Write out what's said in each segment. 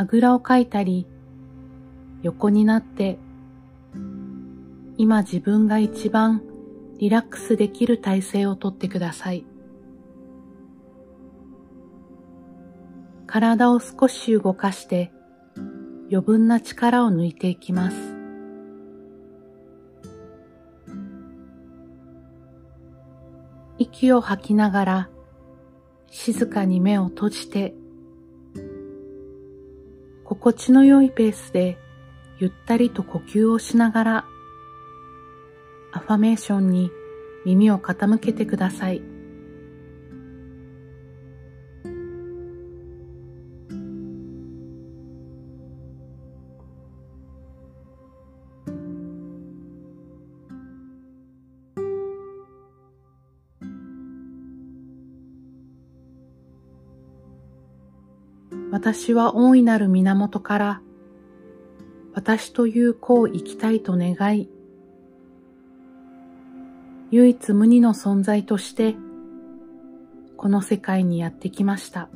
あぐらをかいたり、横になって今自分が一番リラックスできる体勢をとってください。体を少し動かして余分な力を抜いていきます。息を吐きながら静かに目を閉じて心地の良いペースでゆったりと呼吸をしながらアファメーションに耳を傾けてください。私は大いなる源から私という子を生きたいと願い唯一無二の存在としてこの世界にやってきました。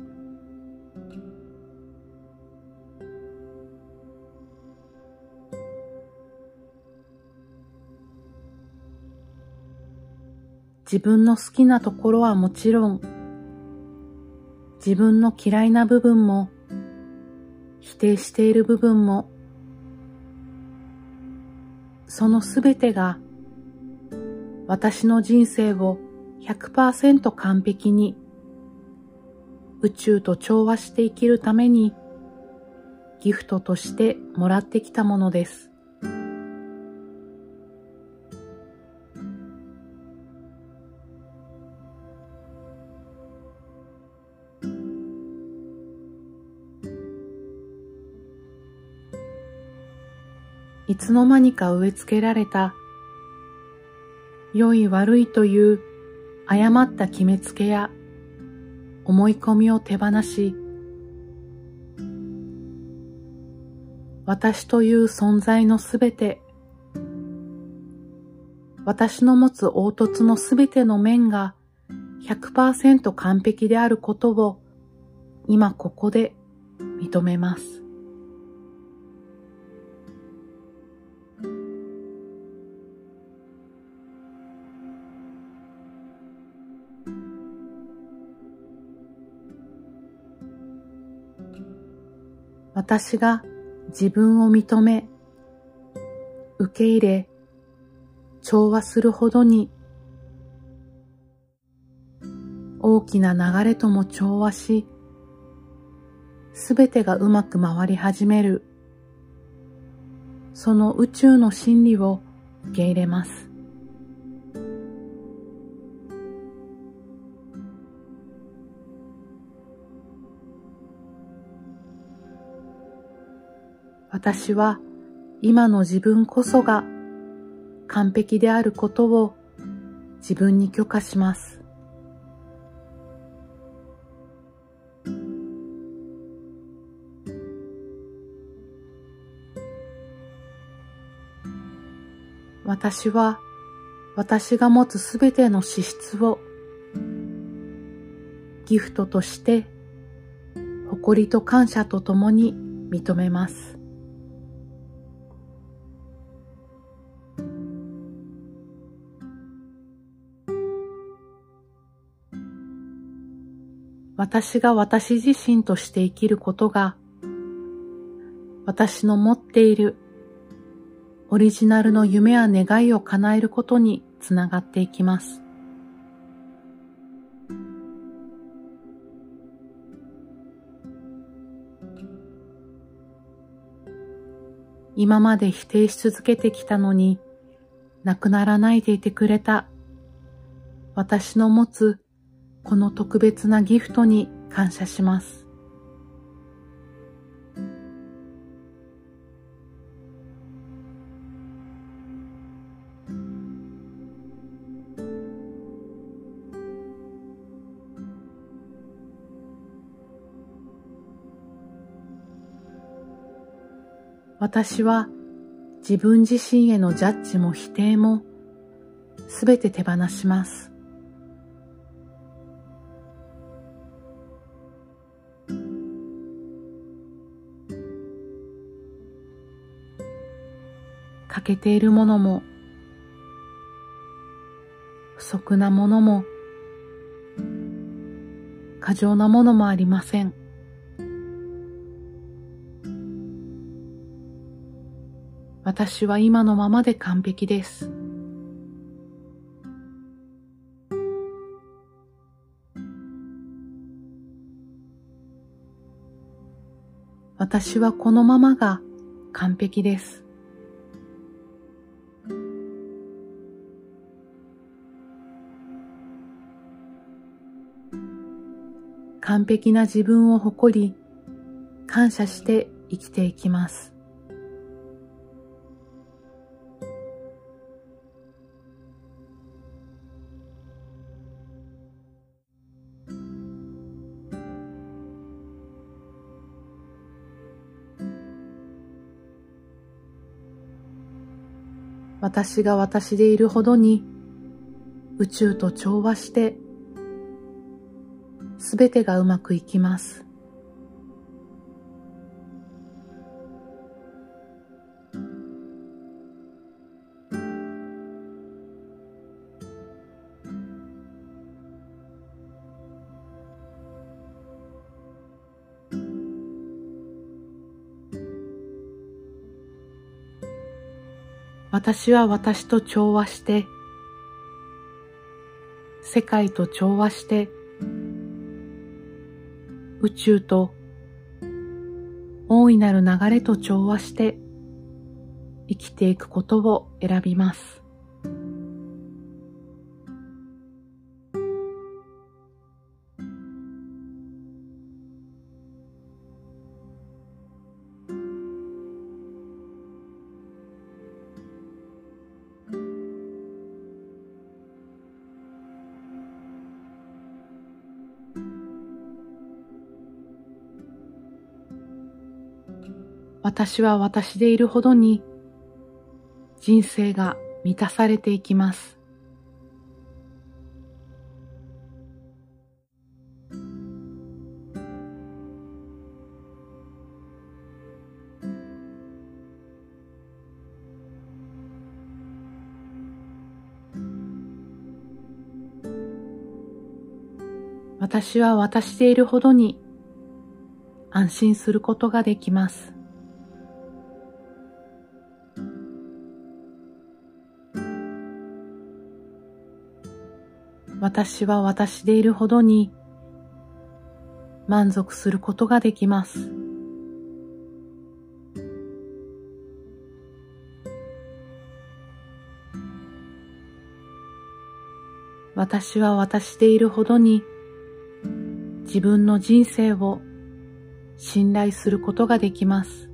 自分の好きなところはもちろん、自分の嫌いな部分も、否定している部分も、そのすべてが私の人生を100%完璧に宇宙と調和して生きるためにギフトとしてもらってきたものです。いつの間にか植え付けられた良い悪いという誤った決めつけや思い込みを手放し、私という存在のすべて、私の持つ凹凸のすべての面が100%完璧であることを今ここで認めます。私が自分を認め、受け入れ、調和するほどに、大きな流れとも調和し、すべてがうまく回り始める、その宇宙の真理を受け入れます。私は今の自分こそが完璧であることを自分に許可します。私は私が持つすべての資質をギフトとして誇りと感謝とともに認めます。私が私自身として生きることが、私の持っているオリジナルの夢や願いを叶えることにつながっていきます。今まで否定し続けてきたのに、なくならないでいてくれた私の持つこの特別なギフトに感謝します。私は自分自身へのジャッジも否定もすべて手放します。欠けているものも、不足なものも、過剰なものもありません。私は今のままで完璧です。私はこのままが完璧です。完璧な自分を誇り、感謝して生きていきます。私が私でいるほどに宇宙と調和してすべてがうまくいきます。私は私と調和して、世界と調和して、宇宙と大いなる流れと調和して生きていくことを選びます。私は私でいるほどに人生が満たされていきます。私は私でいるほどに安心することができます。私は私でいるほどに満足することができます。私は私でいるほどに自分の人生を信頼することができます。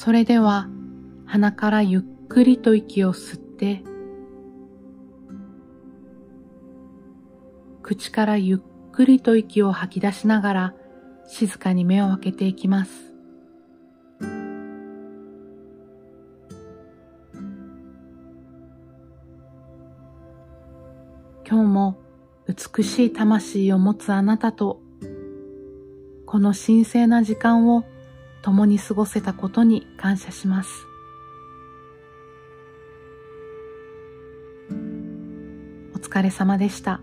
それでは鼻からゆっくりと息を吸って、口からゆっくりと息を吐き出しながら静かに目を開けていきます。今日も美しい魂を持つあなたとこの神聖な時間を共に過ごせたことに感謝します。お疲れ様でした。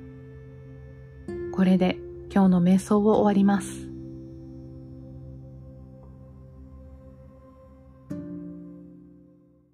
これで今日の瞑想を終わります。